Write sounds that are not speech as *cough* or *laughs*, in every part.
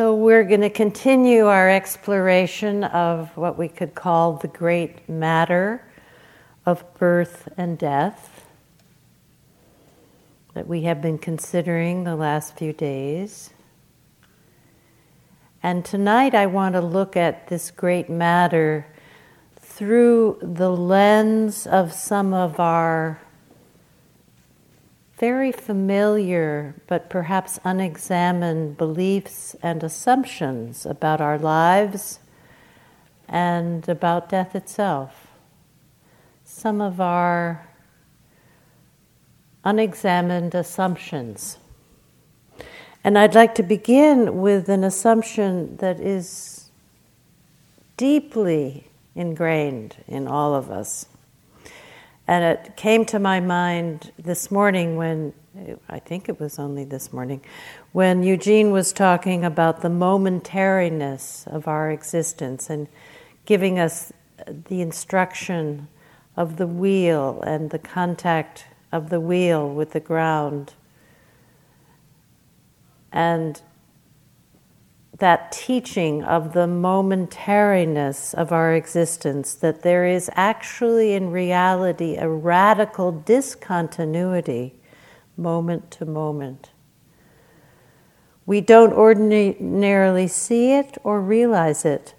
So, we're going to continue our exploration of what we could call the great matter of birth and death that we have been considering the last few days. And tonight I want to look at this great matter through the lens of some of our very familiar but perhaps unexamined beliefs and assumptions about our lives and about death itself. Some of our unexamined assumptions. And I'd like to begin with an assumption that is deeply ingrained in all of us. And it came to my mind this morning when, I think it was only this morning, when Eugene was talking about the momentariness of our existence and giving us the instruction of the wheel and the contact of the wheel with the ground. And that teaching of the momentariness of our existence, that there is actually in reality a radical discontinuity moment to moment. We don't ordinarily see it or realize it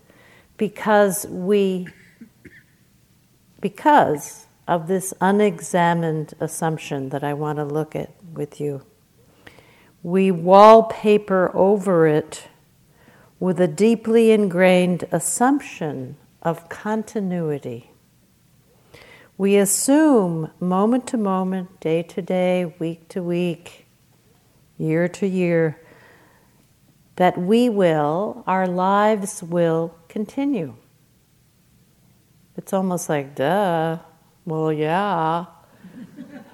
because we because of this unexamined assumption that I want to look at with you. We wallpaper over it with a deeply ingrained assumption of continuity. We assume moment to moment, day to day, week to week, year to year, that we will, our lives will continue. It's almost like, duh, well, yeah.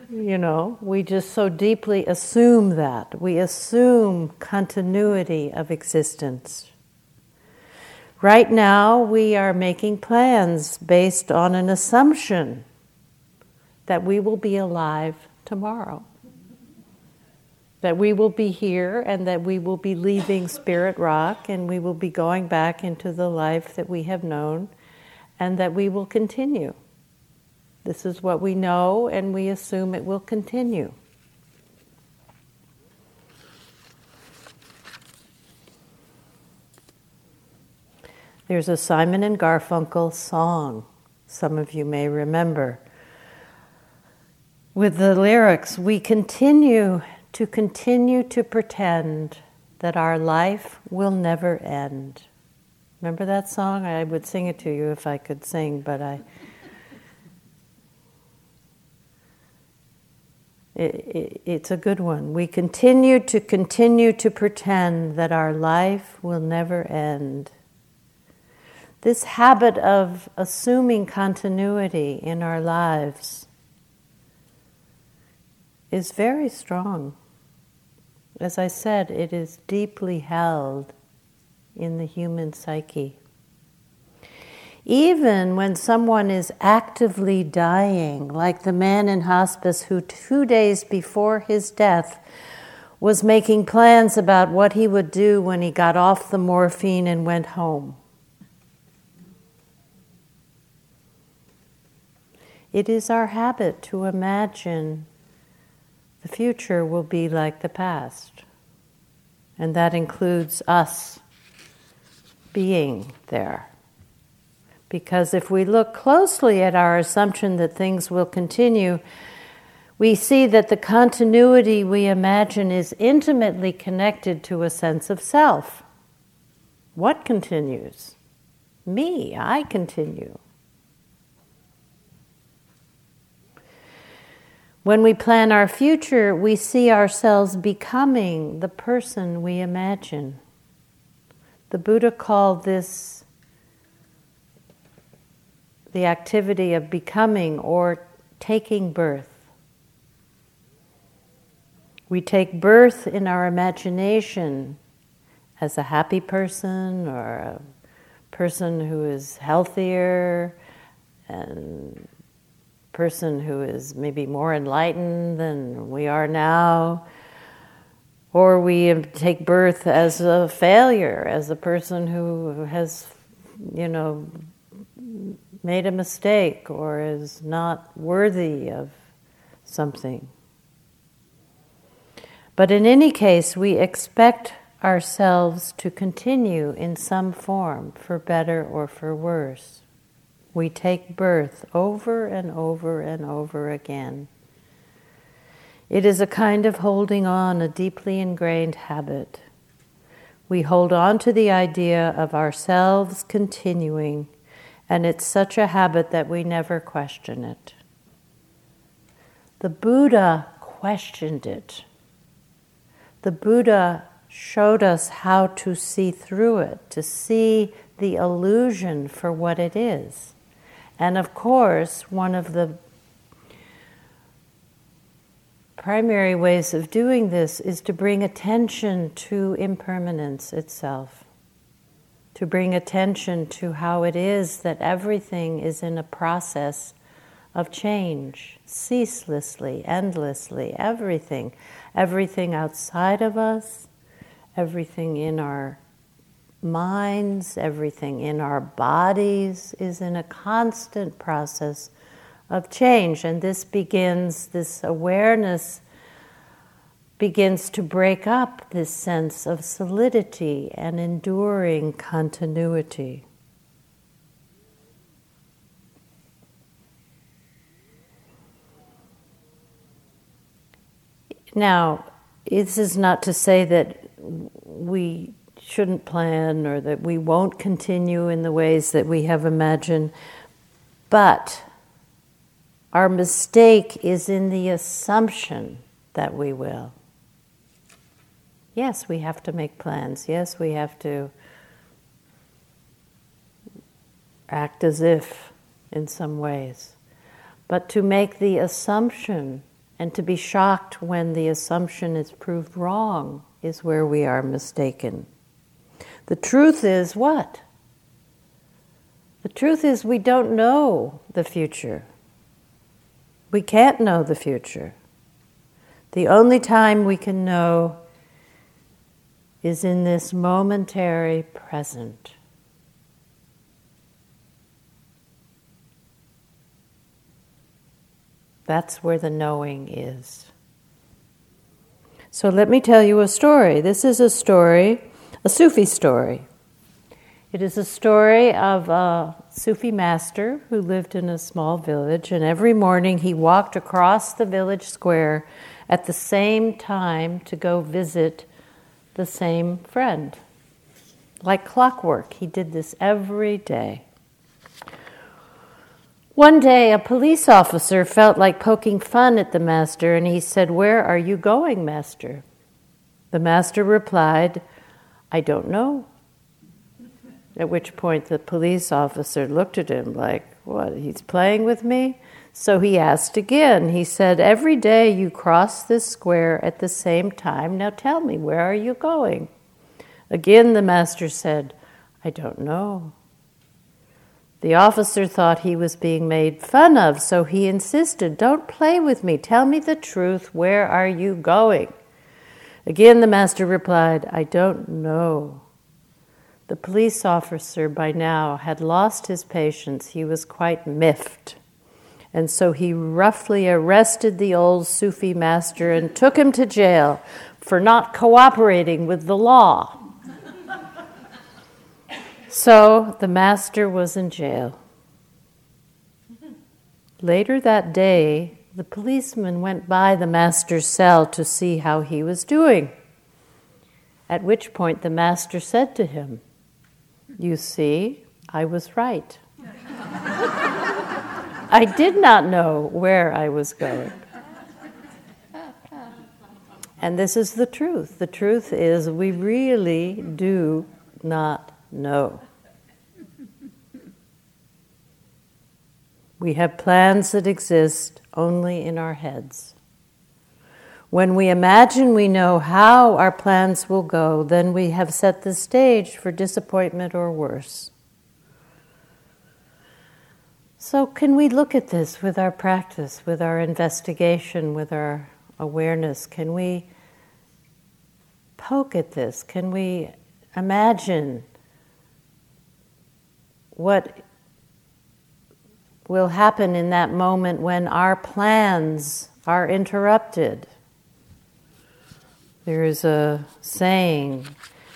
you know, we just so deeply assume that. We assume continuity of existence. Right now, we are making plans based on an assumption that we will be alive tomorrow. That we will be here and that we will be leaving Spirit Rock and we will be going back into the life that we have known and that we will continue. This is what we know and we assume it will continue. There's a Simon and Garfunkel song, some of you may remember. With the lyrics, we continue to continue to pretend that our life will never end. Remember that song? I would sing it to you if I could sing, but I. It, it, it's a good one. We continue to continue to pretend that our life will never end. This habit of assuming continuity in our lives is very strong. As I said, it is deeply held in the human psyche. Even when someone is actively dying, like the man in hospice who two days before his death was making plans about what he would do when he got off the morphine and went home. It is our habit to imagine the future will be like the past. And that includes us being there. Because if we look closely at our assumption that things will continue, we see that the continuity we imagine is intimately connected to a sense of self. What continues? Me, I continue. When we plan our future, we see ourselves becoming the person we imagine. The Buddha called this the activity of becoming or taking birth. We take birth in our imagination as a happy person or a person who is healthier and person who is maybe more enlightened than we are now. Or we take birth as a failure, as a person who has, you know, made a mistake or is not worthy of something. But in any case, we expect ourselves to continue in some form, for better or for worse. We take birth over and over and over again. It is a kind of holding on, a deeply ingrained habit. We hold on to the idea of ourselves continuing, and it's such a habit that we never question it. The Buddha questioned it. The Buddha showed us how to see through it, to see the illusion for what it is. And of course, one of the primary ways of doing this is to bring attention to impermanence itself, to bring attention to how it is that everything is in a process of change, ceaselessly, endlessly, everything, everything outside of us, everything in our minds, everything in our bodies is in a constant process of change. And this begins, this awareness begins to break up this sense of solidity and enduring continuity. Now, this is not to say that we shouldn't plan or that we won't continue in the ways that we have imagined. But our mistake is in the assumption that we will. Yes, we have to make plans. Yes, we have to act as if in some ways. But to make the assumption and to be shocked when the assumption is proved wrong is where we are mistaken. The truth is what? The truth is we don't know the future. We can't know the future. The only time we can know is in this momentary present. That's where the knowing is. So let me tell you a story. This is a story a Sufi story. It is a story of a Sufi master who lived in a small village, and every morning he walked across the village square at the same time to go visit the same friend. Like clockwork, he did this every day. One day, a police officer felt like poking fun at the master, and he said, Where are you going, master? The master replied, I don't know. At which point the police officer looked at him like, What, he's playing with me? So he asked again. He said, Every day you cross this square at the same time. Now tell me, where are you going? Again the master said, I don't know. The officer thought he was being made fun of, so he insisted, Don't play with me. Tell me the truth. Where are you going? Again, the master replied, I don't know. The police officer by now had lost his patience. He was quite miffed. And so he roughly arrested the old Sufi master and took him to jail for not cooperating with the law. *laughs* so the master was in jail. Later that day, the policeman went by the master's cell to see how he was doing. At which point the master said to him, You see, I was right. I did not know where I was going. And this is the truth. The truth is, we really do not know. We have plans that exist only in our heads. When we imagine we know how our plans will go, then we have set the stage for disappointment or worse. So, can we look at this with our practice, with our investigation, with our awareness? Can we poke at this? Can we imagine what will happen in that moment when our plans are interrupted? There is a saying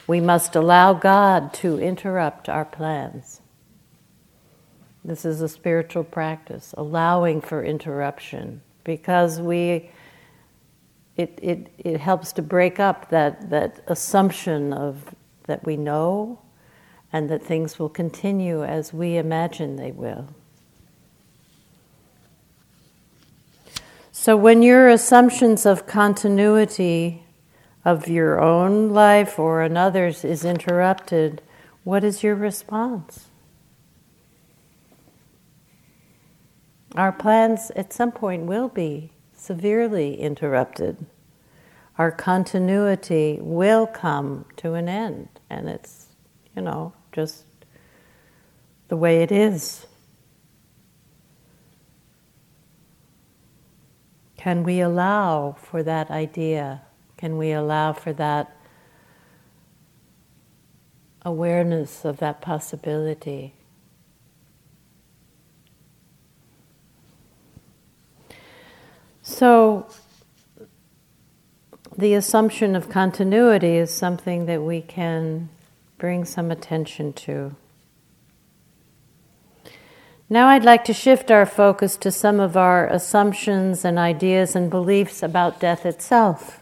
we must allow God to interrupt our plans. This is a spiritual practice, allowing for interruption, because we it, it, it helps to break up that, that assumption of that we know and that things will continue as we imagine they will. So when your assumptions of continuity of your own life or another's is interrupted, what is your response? Our plans at some point will be severely interrupted. Our continuity will come to an end, and it's, you know, just the way it is. Can we allow for that idea? Can we allow for that awareness of that possibility? So, the assumption of continuity is something that we can bring some attention to. Now, I'd like to shift our focus to some of our assumptions and ideas and beliefs about death itself,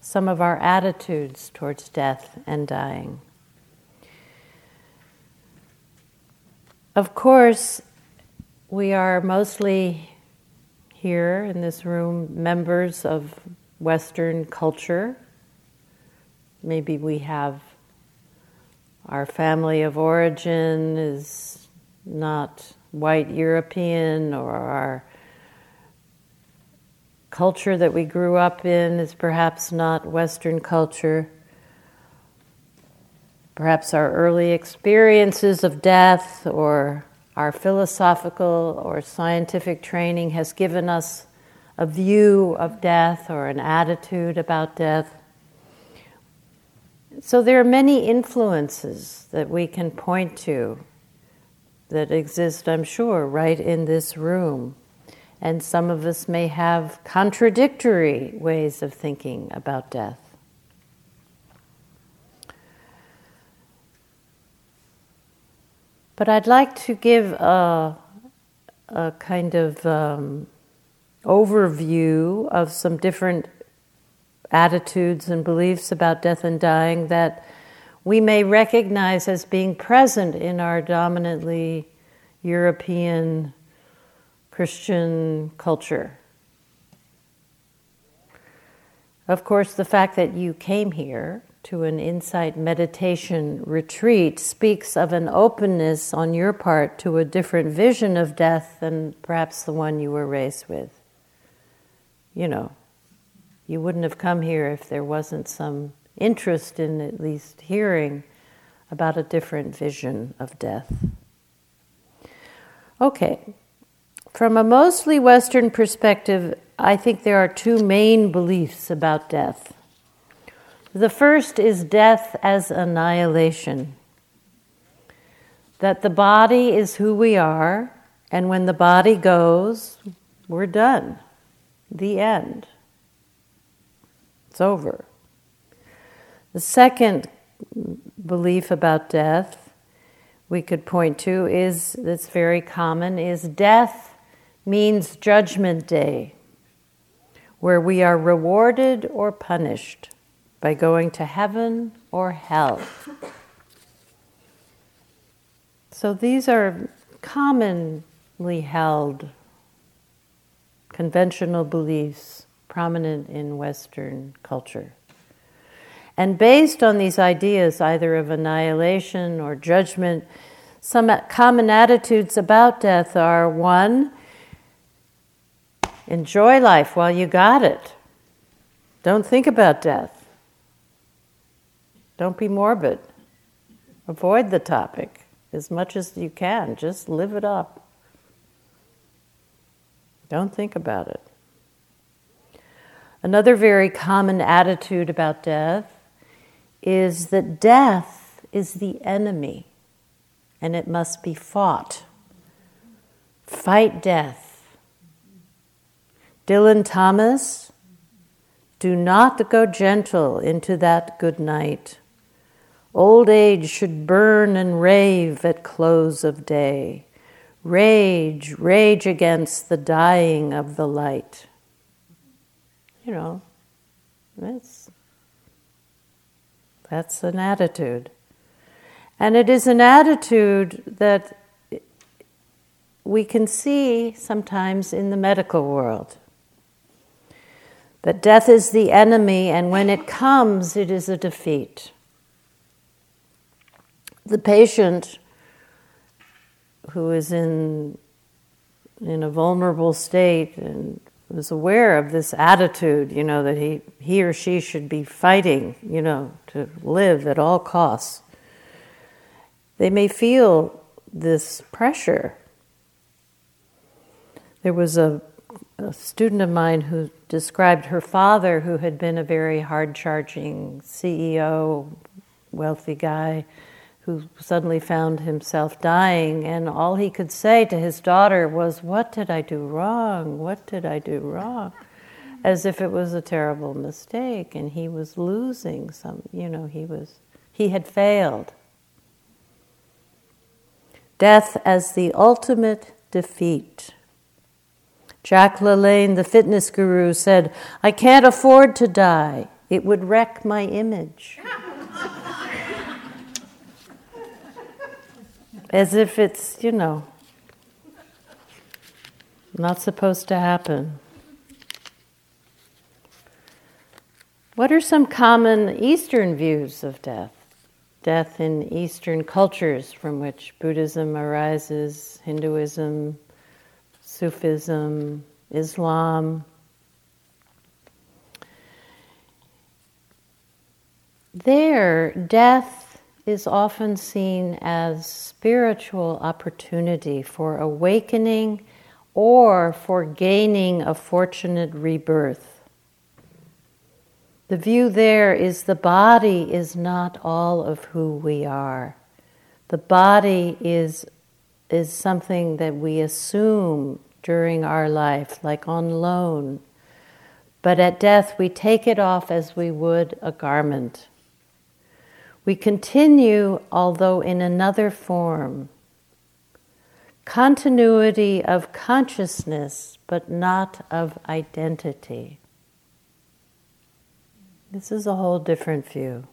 some of our attitudes towards death and dying. Of course, we are mostly here in this room members of Western culture. Maybe we have our family of origin is not white European, or our culture that we grew up in is perhaps not Western culture. Perhaps our early experiences of death or our philosophical or scientific training has given us a view of death or an attitude about death. So there are many influences that we can point to that exist, I'm sure, right in this room. And some of us may have contradictory ways of thinking about death. But I'd like to give a, a kind of um, overview of some different attitudes and beliefs about death and dying that we may recognize as being present in our dominantly European Christian culture. Of course, the fact that you came here to an insight meditation retreat speaks of an openness on your part to a different vision of death than perhaps the one you were raised with. You know, you wouldn't have come here if there wasn't some interest in at least hearing about a different vision of death. Okay, from a mostly Western perspective, I think there are two main beliefs about death. The first is death as annihilation. That the body is who we are, and when the body goes, we're done. The end. It's over. The second belief about death we could point to is that's very common is death means judgment day, where we are rewarded or punished by going to heaven or hell. So these are commonly held conventional beliefs prominent in Western culture. And based on these ideas, either of annihilation or judgment, some common attitudes about death are one, enjoy life while you got it. Don't think about death. Don't be morbid. Avoid the topic as much as you can. Just live it up. Don't think about it. Another very common attitude about death is that death is the enemy and it must be fought. Fight death. Dylan Thomas, do not go gentle into that good night. Old age should burn and rave at close of day. Rage, rage against the dying of the light. You know, that's, that's an attitude. And it is an attitude that we can see sometimes in the medical world. That death is the enemy, and when it comes, it is a defeat. The patient who is in, in a vulnerable state and was aware of this attitude, you know, that he, he or she should be fighting, you know, to live at all costs they may feel this pressure. There was a, a student of mine who described her father, who had been a very hard charging CEO, wealthy guy, who suddenly found himself dying, and all he could say to his daughter was, What did I do wrong? What did I do wrong? As if it was a terrible mistake, and he was losing some, you know, he was, he had failed death as the ultimate defeat. Jack LaLanne, the fitness guru, said, I can't afford to die. It would wreck my image. As if it's, you know, not supposed to happen. What are some common Eastern views of death? death in Eastern cultures from which Buddhism arises, Hinduism, Sufism, Islam. There, death is often seen as spiritual opportunity for awakening or for gaining a fortunate rebirth. The view there is the body is not all of who we are. The body is, is something that we assume during our life, like on loan. But at death, we take it off as we would a garment. We continue, although in another form. Continuity of consciousness, but not of identity. This is a whole different view.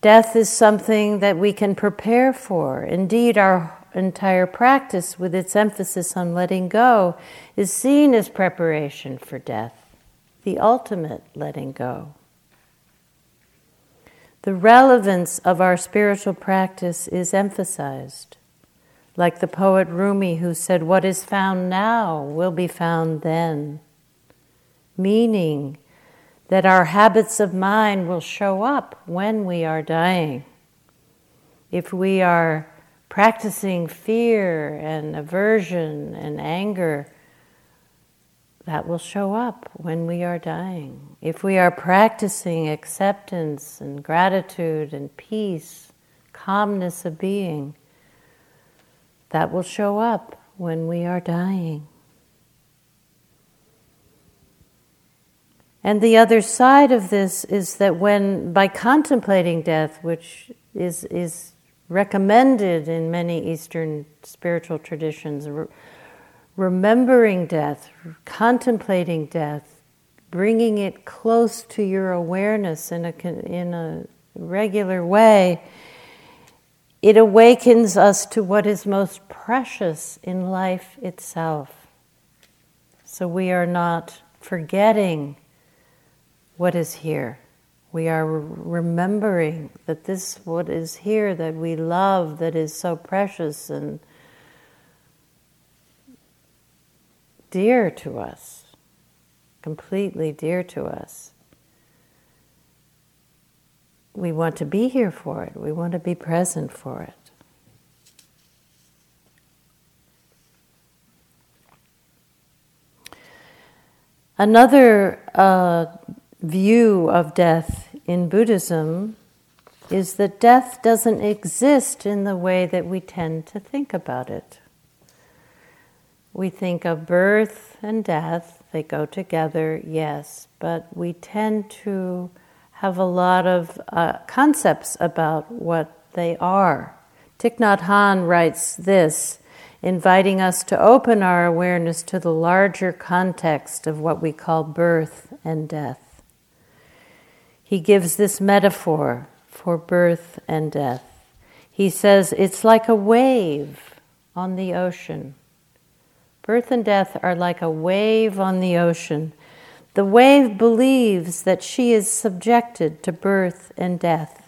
Death is something that we can prepare for. Indeed, our entire practice, with its emphasis on letting go, is seen as preparation for death, the ultimate letting go. The relevance of our spiritual practice is emphasized. Like the poet Rumi, who said, What is found now will be found then. Meaning, that our habits of mind will show up when we are dying. If we are practicing fear and aversion and anger, that will show up when we are dying. If we are practicing acceptance and gratitude and peace, calmness of being, that will show up when we are dying. And the other side of this is that when, by contemplating death, which is, is recommended in many Eastern spiritual traditions, remembering death, contemplating death, bringing it close to your awareness in a, in a regular way, it awakens us to what is most precious in life itself. So we are not forgetting what is here. We are remembering that this, what is here, that we love, that is so precious and dear to us, completely dear to us. We want to be here for it, we want to be present for it. Another uh, view of death in Buddhism is that death doesn't exist in the way that we tend to think about it. We think of birth and death, they go together, yes, but we tend to have a lot of uh, concepts about what they are. Thich Nhat Hanh writes this, inviting us to open our awareness to the larger context of what we call birth and death. He gives this metaphor for birth and death. He says it's like a wave on the ocean. Birth and death are like a wave on the ocean. The wave believes that she is subjected to birth and death.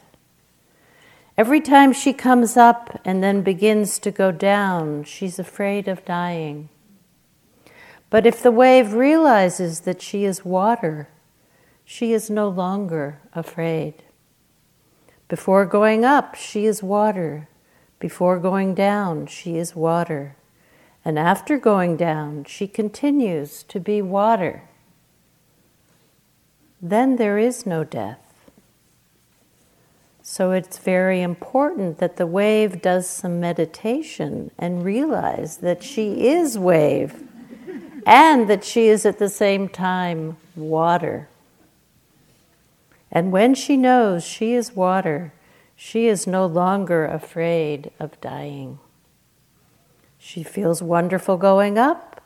Every time she comes up and then begins to go down, she's afraid of dying. But if the wave realizes that she is water, she is no longer afraid. Before going up, she is water. Before going down, she is water. And after going down, she continues to be water. Then there is no death. So it's very important that the wave does some meditation and realize that she is wave and that she is at the same time water. And when she knows she is water, she is no longer afraid of dying. She feels wonderful going up.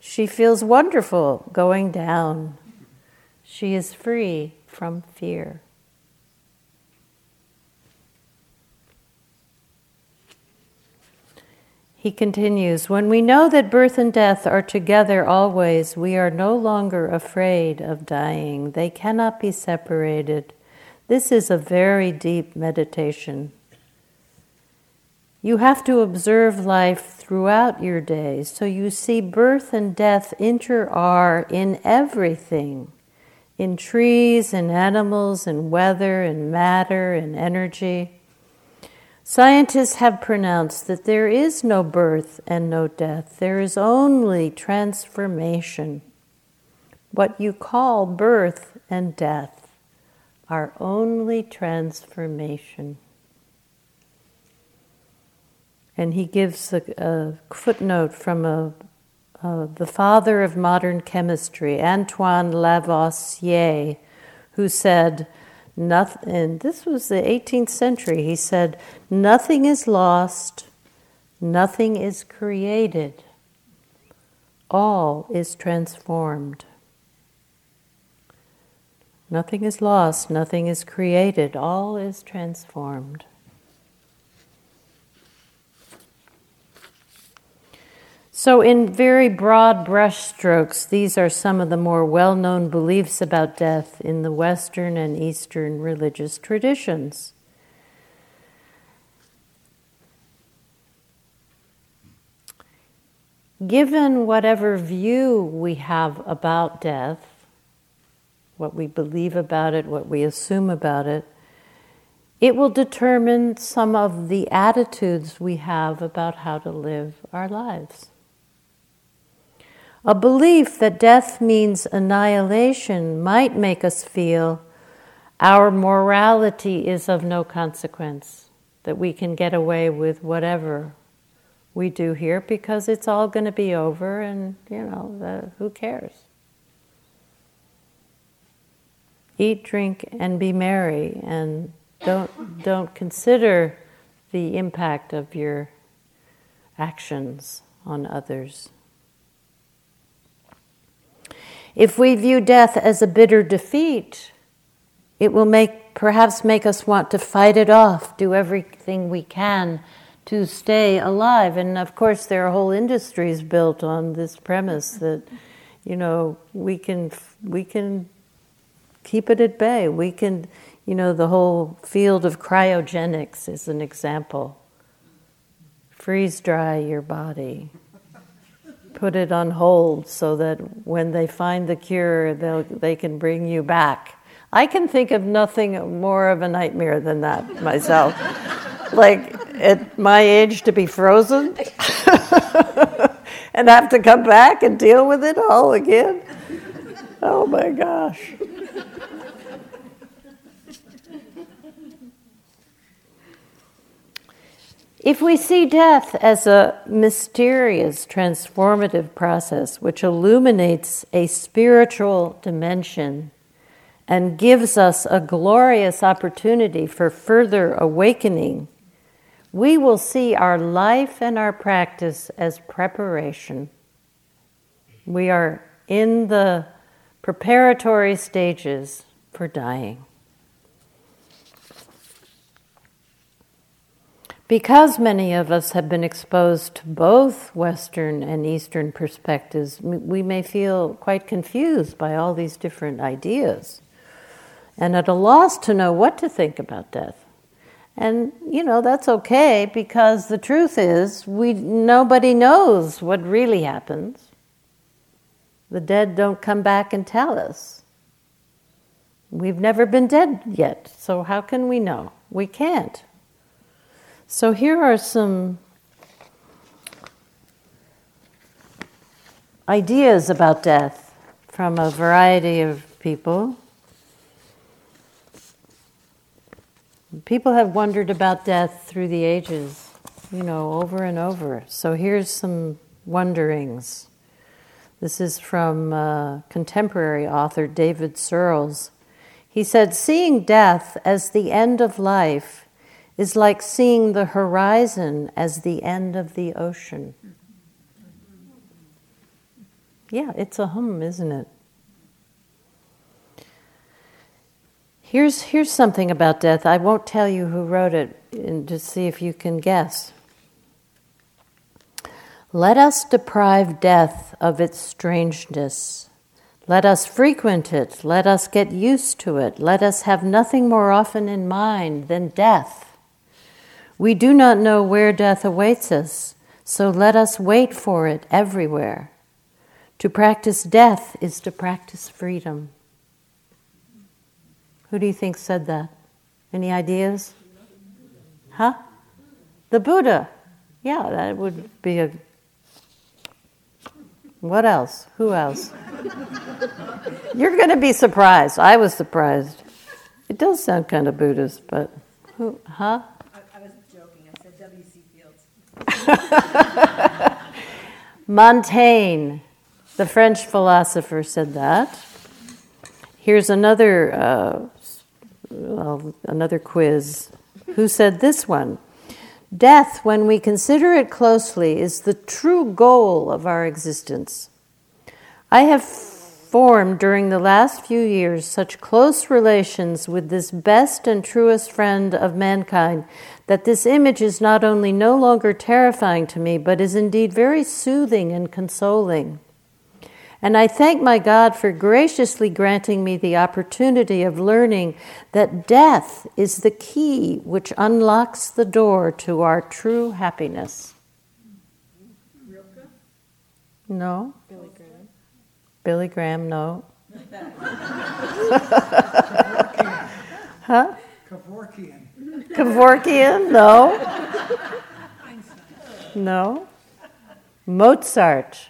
She feels wonderful going down. She is free from fear. He continues When we know that birth and death are together always, we are no longer afraid of dying. They cannot be separated. This is a very deep meditation. You have to observe life throughout your days, so you see birth and death inter are in everything in trees and animals and weather and matter and energy. Scientists have pronounced that there is no birth and no death, there is only transformation. What you call birth and death are only transformation. And he gives a, a footnote from a, a, the father of modern chemistry, Antoine Lavoisier, who said, and this was the 18th century. He said, Nothing is lost, nothing is created, all is transformed. Nothing is lost, nothing is created, all is transformed. So, in very broad brushstrokes, these are some of the more well known beliefs about death in the Western and Eastern religious traditions. Given whatever view we have about death, what we believe about it, what we assume about it, it will determine some of the attitudes we have about how to live our lives. A belief that death means annihilation might make us feel our morality is of no consequence, that we can get away with whatever we do here because it's all going to be over and, you know, the, who cares? Eat, drink, and be merry, and don't, don't consider the impact of your actions on others. If we view death as a bitter defeat, it will make perhaps make us want to fight it off, do everything we can to stay alive. And of course, there are whole industries built on this premise that you know we can we can keep it at bay. We can, you know, the whole field of cryogenics is an example. Freeze dry your body put it on hold so that when they find the cure, they can bring you back. I can think of nothing more of a nightmare than that myself. *laughs* like at my age to be frozen *laughs* and have to come back and deal with it all again. oh my gosh. If we see death as a mysterious, transformative process which illuminates a spiritual dimension and gives us a glorious opportunity for further awakening, we will see our life and our practice as preparation. We are in the preparatory stages for dying. Because many of us have been exposed to both Western and Eastern perspectives, we may feel quite confused by all these different ideas and at a loss to know what to think about death. And you know that's okay because the truth is we nobody knows what really happens. The dead don't come back and tell us. We've never been dead yet, so how can we know? We can't. So here are some ideas about death from a variety of people. People have wondered about death through the ages, you know, over and over. So here's some wonderings. This is from uh, contemporary author David Searles. He said, Seeing death as the end of life is like seeing the horizon as the end of the ocean. Yeah, it's a hum, isn't it? Here's, here's something about death. I won't tell you who wrote it, and just see if you can guess. Let us deprive death of its strangeness. Let us frequent it. Let us get used to it. Let us have nothing more often in mind than death. We do not know where death awaits us, so let us wait for it everywhere. To practice death is to practice freedom. Who do you think said that? Any ideas? Huh? The Buddha. Yeah, that would be a. What else? Who else? *laughs* You're going to be surprised. I was surprised. It does sound kind of Buddhist, but who? Huh? *laughs* Montaigne, the French philosopher, said that. Here's another, uh, well, another quiz. Who said this one? Death, when we consider it closely, is the true goal of our existence. I have formed during the last few years such close relations with this best and truest friend of mankind that this image is not only no longer terrifying to me, but is indeed very soothing and consoling. And I thank my God for graciously granting me the opportunity of learning that death is the key which unlocks the door to our true happiness. Rilke? No. Billy Graham? Billy Graham, no. huh? Kevorkian. Kevorkian? No. No. Mozart.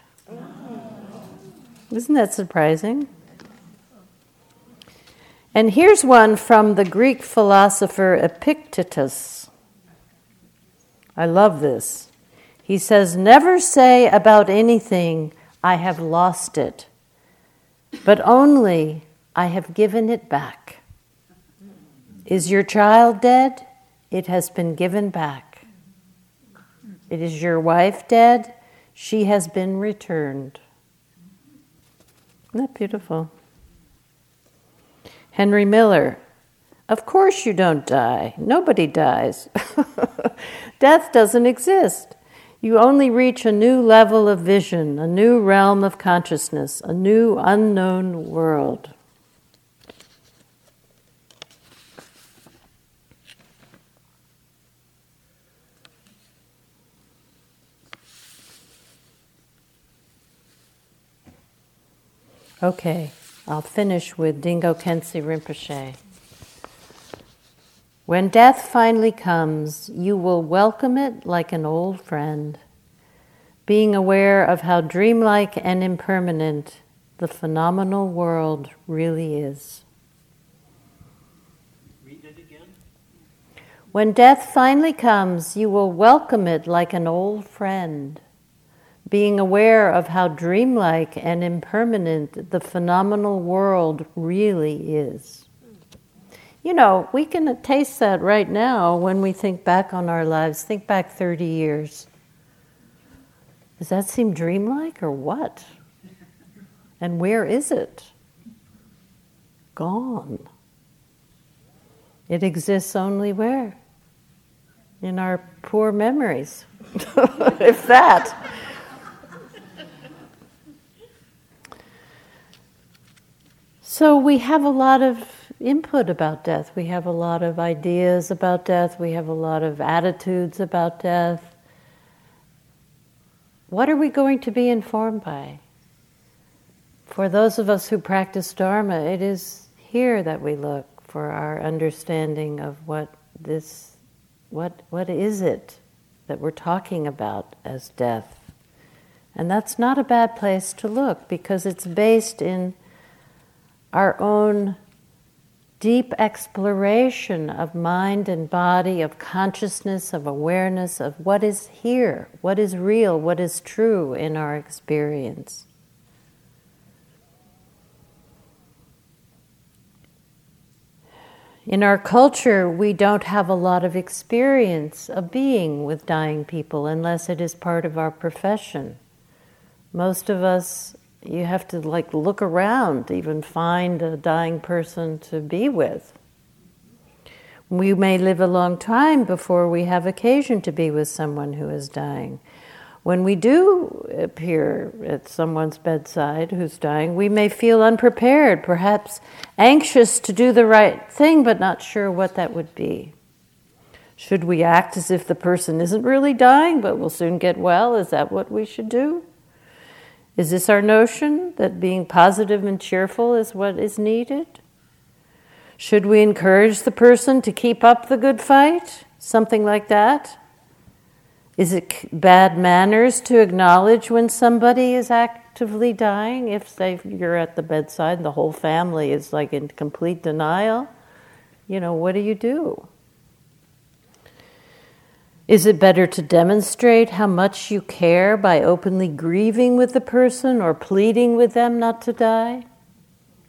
Isn't that surprising? And here's one from the Greek philosopher Epictetus. I love this. He says, Never say about anything, I have lost it, but only, I have given it back. Is your child dead? It has been given back. It is your wife dead? She has been returned. Isn't that beautiful? Henry Miller. Of course you don't die. Nobody dies. *laughs* Death doesn't exist. You only reach a new level of vision, a new realm of consciousness, a new unknown world. Okay, I'll finish with Dilgo Khyentse Rinpoche. When death finally comes, you will welcome it like an old friend, being aware of how dreamlike and impermanent the the phenomenal world really is. Read it again. When death finally comes, you will welcome it like an old friend, being aware of how dreamlike and impermanent the phenomenal world really is. You know, we can taste that right now when we think back on our lives. Think back 30 years. Does that seem dreamlike or what? And where is it? Gone. It exists only where? In our poor memories, *laughs* if that. So we have a lot of input about death. We have a lot of ideas about death. We have a lot of attitudes about death. What are we going to be informed by? For those of us who practice Dharma, it is here that we look for our understanding of what this, what, what is it that we're talking about as death. And that's not a bad place to look because it's based in our own deep exploration of mind and body, of consciousness, of awareness, of what is here, what is real, what is true in our experience. In our culture, we don't have a lot of experience of being with dying people unless it is part of our profession. Most of us you have to like look around to even find a dying person to be with. We may live a long time before we have occasion to be with someone who is dying. When we do appear at someone's bedside who's dying, we may feel unprepared, perhaps anxious to do the right thing, but not sure what that would be. Should we act as if the person isn't really dying but will soon get well? Is that what we should do? Is this our notion that being positive and cheerful is what is needed? Should we encourage the person to keep up the good fight? Something like that? Is it bad manners to acknowledge when somebody is actively dying? If say, you're at the bedside and the whole family is like in complete denial, you know, what do you do? Is it better to demonstrate how much you care by openly grieving with the person or pleading with them not to die?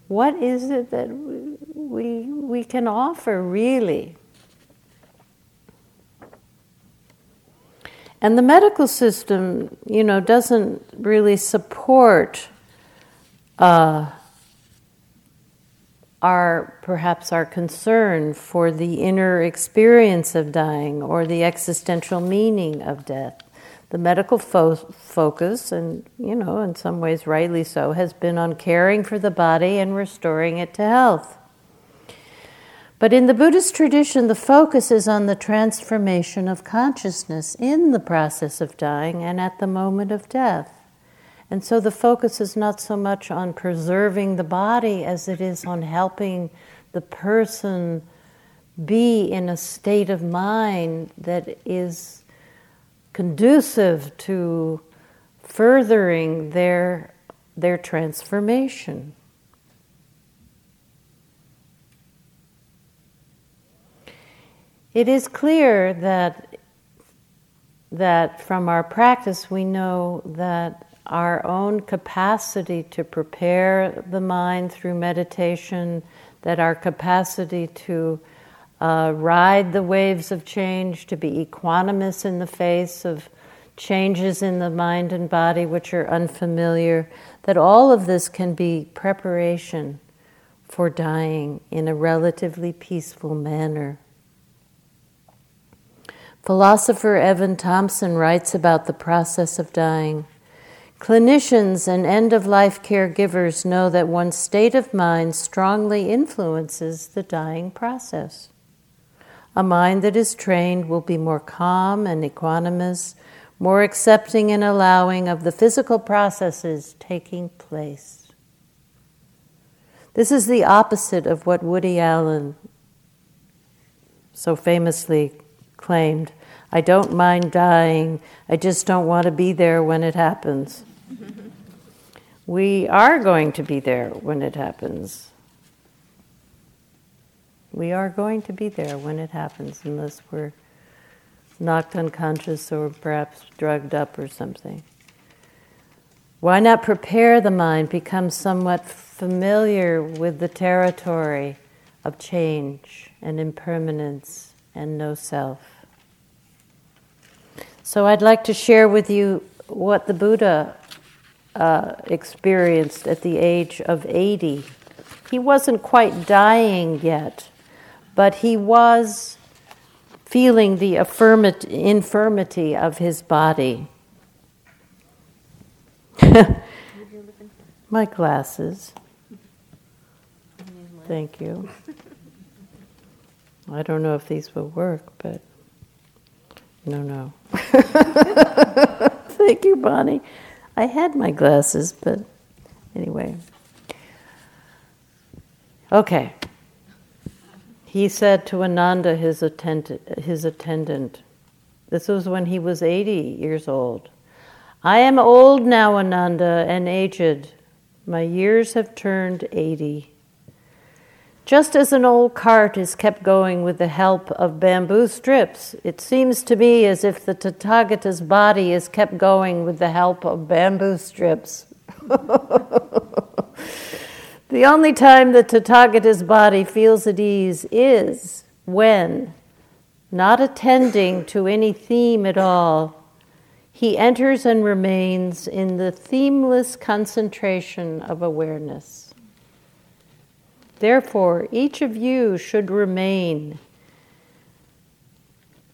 What is it that we, we can offer really? And the medical system, you know, doesn't really support uh, our perhaps our concern for the inner experience of dying or the existential meaning of death. The medical fo- focus, and you know, in some ways rightly so, has been on caring for the body and restoring it to health. But in the Buddhist tradition, the focus is on the transformation of consciousness in the process of dying and at the moment of death. And so the focus is not so much on preserving the body as it is on helping the person be in a state of mind that is conducive to furthering their, their transformation. It is clear that, that from our practice we know that our own capacity to prepare the mind through meditation, that our capacity to uh, ride the waves of change, to be equanimous in the face of changes in the mind and body which are unfamiliar, that all of this can be preparation for dying in a relatively peaceful manner. Philosopher Evan Thompson writes about the process of dying. Clinicians and end of life caregivers know that one's state of mind strongly influences the dying process. A mind that is trained will be more calm and equanimous, more accepting and allowing of the physical processes taking place. This is the opposite of what Woody Allen so famously claimed I don't mind dying, I just don't want to be there when it happens. We are going to be there when it happens. We are going to be there when it happens, unless we're knocked unconscious or perhaps drugged up or something. Why not prepare the mind, become somewhat familiar with the territory of change and impermanence and no self? So, I'd like to share with you what the Buddha uh, experienced at the age of 80. He wasn't quite dying yet, but he was feeling the infirmity of his body. *laughs* My glasses. Thank you. I don't know if these will work, but no, no. *laughs* Thank you, Bonnie. I had my glasses, but anyway. Okay. He said to Ananda, his, attend- his attendant, this was when he was 80 years old. I am old now, Ananda, and aged. My years have turned 80. Just as an old cart is kept going with the help of bamboo strips, it seems to me as if the Tathagata's body is kept going with the help of bamboo strips. *laughs* the only time the Tathagata's body feels at ease is when, not attending to any theme at all, he enters and remains in the themeless concentration of awareness. Therefore, each of you should remain.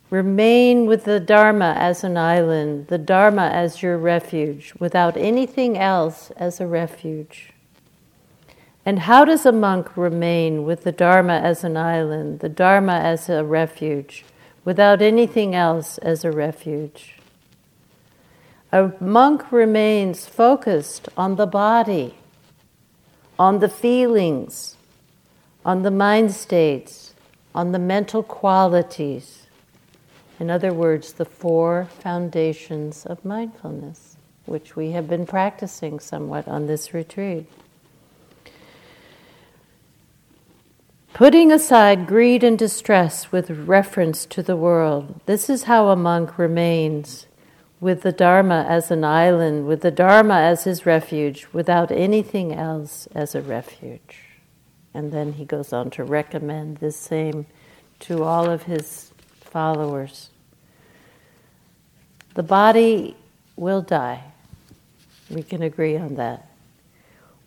Remain with the Dharma as an island, the Dharma as your refuge, without anything else as a refuge. And how does a monk remain with the Dharma as an island, the Dharma as a refuge, without anything else as a refuge? A monk remains focused on the body, on the feelings, on the mind states, on the mental qualities. In other words, the four foundations of mindfulness, which we have been practicing somewhat on this retreat. Putting aside greed and distress with reference to the world, this is how a monk remains with the Dharma as an island, with the Dharma as his refuge, without anything else as a refuge. And then he goes on to recommend the same to all of his followers. The body will die. We can agree on that.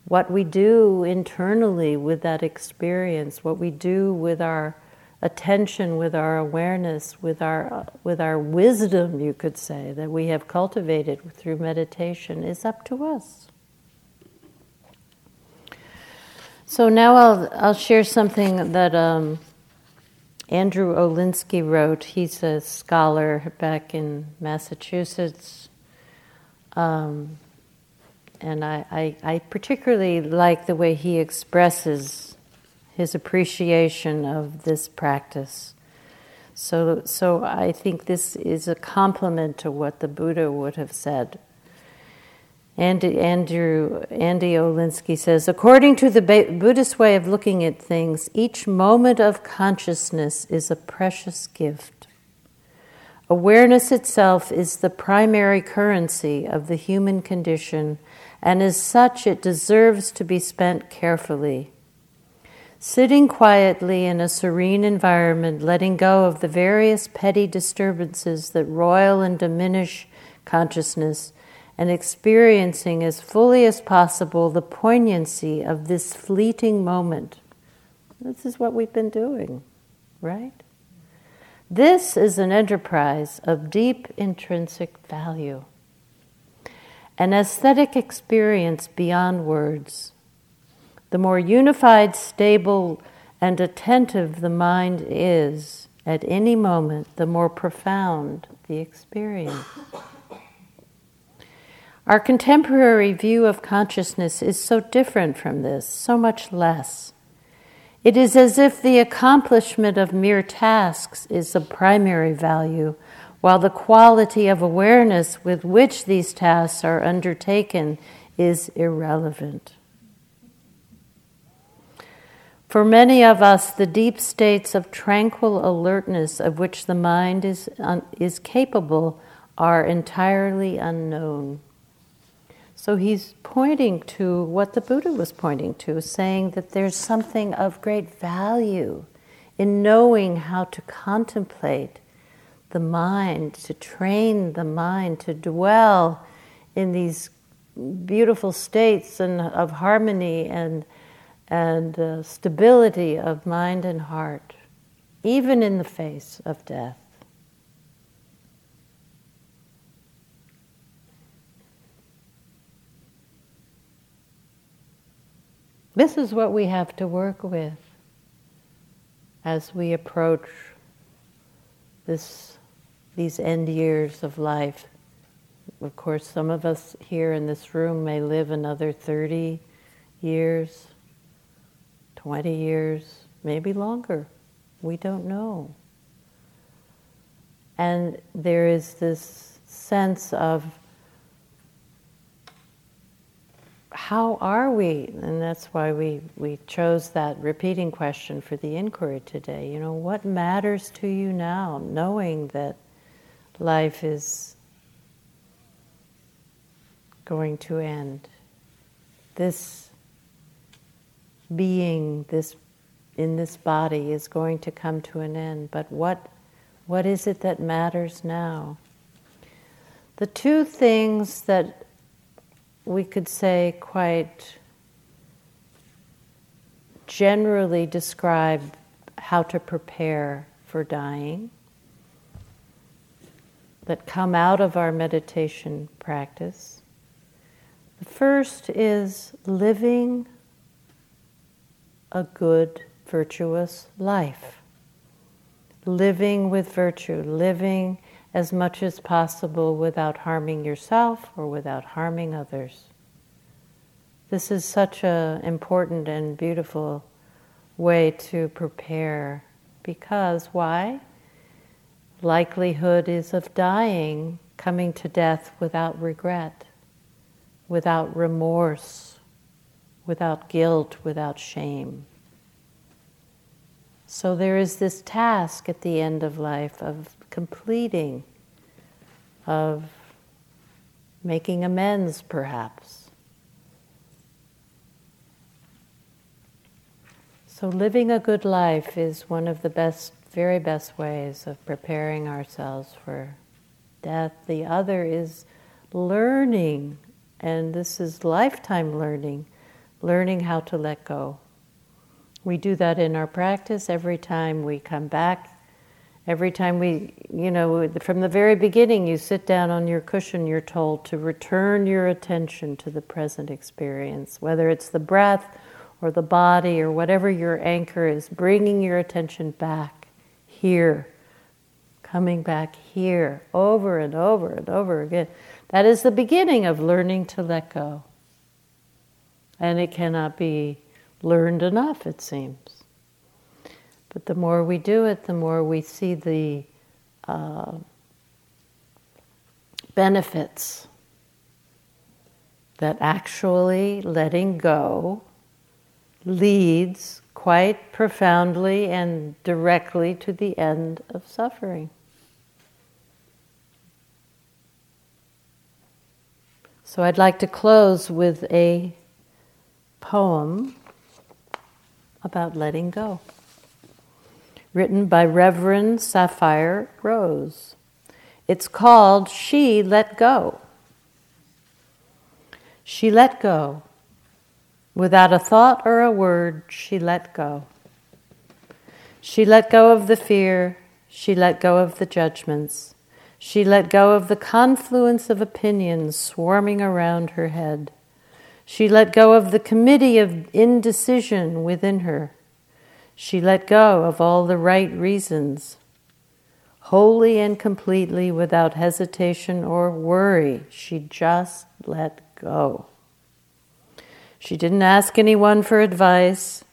What we do internally with that experience, what we do with our attention, with our awareness, with our, with our wisdom, you could say, that we have cultivated through meditation, is up to us. So now I'll, I'll share something that um, Andrew Olendzki wrote. He's a scholar back in Massachusetts. Um, and I, I, I, particularly like the way he expresses his appreciation of this practice. So, so I think this is a complement to what the Buddha would have said Andy, Andrew, Andy Olendzki says, according to the Buddhist way of looking at things, each moment of consciousness is a precious gift. Awareness itself is the primary currency of the human condition, and as such, it deserves to be spent carefully. Sitting quietly in a serene environment, letting go of the various petty disturbances that roil and diminish consciousness and experiencing as fully as possible the poignancy of this fleeting moment. This is what we've been doing, right? This is an enterprise of deep intrinsic value, an aesthetic experience beyond words. The more unified, stable, and attentive the mind is at any moment, the more profound the experience. Our contemporary view of consciousness is so different from this, so much less. It is as if the accomplishment of mere tasks is of primary value, while the quality of awareness with which these tasks are undertaken is irrelevant. For many of us, the deep states of tranquil alertness of which the mind is, un- is capable are entirely unknown. So he's pointing to what the Buddha was pointing to, saying that there's something of great value in knowing how to contemplate the mind, to train the mind to dwell in these beautiful states and of harmony and and uh, stability of mind and heart, even in the face of death. This is what we have to work with as we approach this, these end years of life. Of course, some of us here in this room may live another 30 years, 20 years, maybe longer. We don't know. And there is this sense of how are we? And that's why we, we chose that repeating question for the inquiry today. You know, what matters to you now, knowing that life is going to end? This being this in this body is going to come to an end, but what what is it that matters now? The two things that we could say quite generally describe how to prepare for dying that come out of our meditation practice. The first is living a good, virtuous life. Living with virtue, living as much as possible without harming yourself or without harming others. This is such an important and beautiful way to prepare because why? Likelihood is of dying, coming to death without regret, without remorse without guilt, without shame. So there is this task at the end of life of completing, of making amends perhaps. So living a good life is one of the best, very best ways of preparing ourselves for death. The other is learning, and this is lifetime learning learning how to let go. We do that in our practice every time we come back. Every time we, you know, from the very beginning, you sit down on your cushion, you're told to return your attention to the present experience, whether it's the breath or the body or whatever your anchor is, bringing your attention back here, coming back here over and over and over again. That is the beginning of learning to let go. And it cannot be learned enough, it seems. But the more we do it, the more we see the uh, benefits that actually letting go leads quite profoundly and directly to the end of suffering. So I'd like to close with a poem about letting go, written by Reverend Safire Rose. It's called She Let Go. She let go. Without a thought or a word, she let go. She let go of the fear. She let go of the judgments. She let go of the confluence of opinions swarming around her head. She let go of the committee of indecision within her. She let go of all the right reasons. Wholly and completely, without hesitation or worry, she just let go. She didn't ask anyone for advice.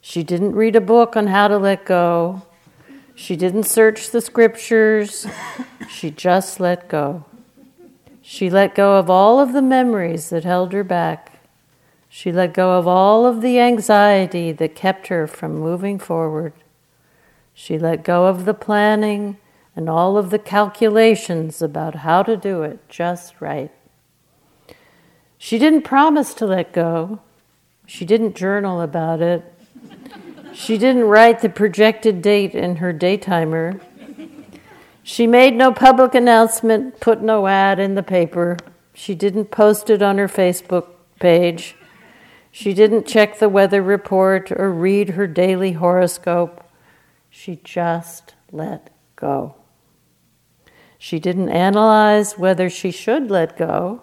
She didn't read a book on how to let go. She didn't search the scriptures. She just let go. She let go of all of the memories that held her back. She let go of all of the anxiety that kept her from moving forward. She let go of the planning and all of the calculations about how to do it just right. She didn't promise to let go. She didn't journal about it. She didn't write the projected date in her daytimer. She made no public announcement, put no ad in the paper. She didn't post it on her Facebook page. She didn't check the weather report or read her daily horoscope. She just let go. She didn't analyze whether she should let go.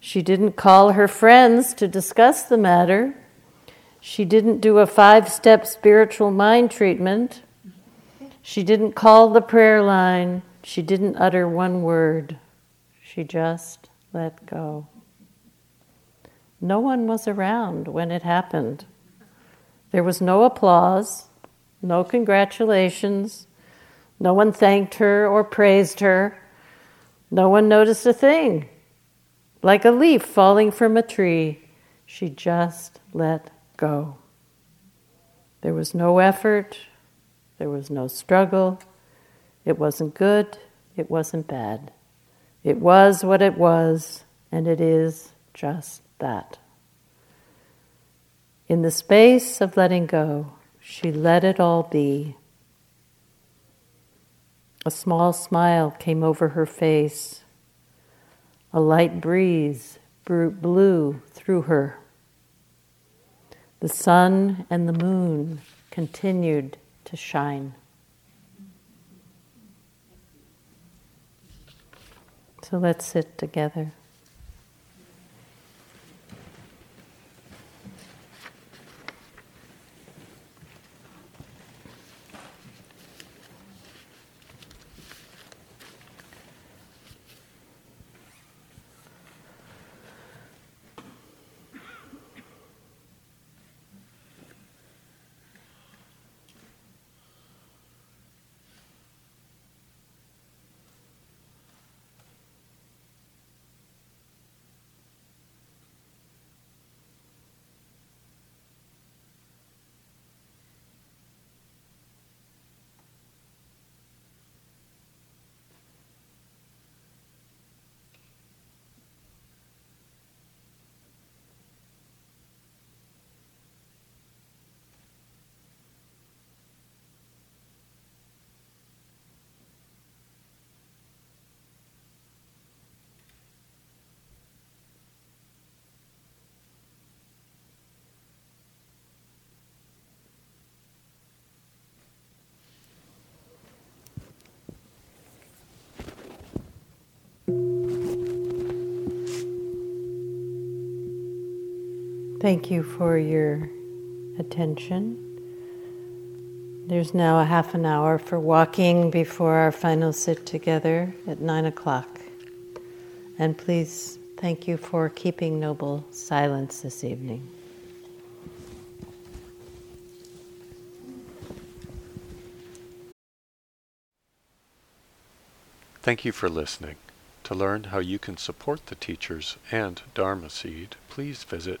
She didn't call her friends to discuss the matter. She didn't do a five step spiritual mind treatment. She didn't call the prayer line. She didn't utter one word. She just let go. No one was around when it happened. There was no applause, no congratulations. No one thanked her or praised her. No one noticed a thing. Like a leaf falling from a tree, she just let go. There was no effort, there was no struggle. It wasn't good, it wasn't bad. It was what it was, and it is just that. In the space of letting go, she let it all be. A small smile came over her face. A light breeze blew through her. The sun and the moon continued to shine. So let's sit together. Thank you for your attention. There's now a half an hour for walking before our final sit together at nine o'clock. And please thank you for keeping noble silence this evening. Thank you for listening. To learn how you can support the teachers and Dharma Seed, please visit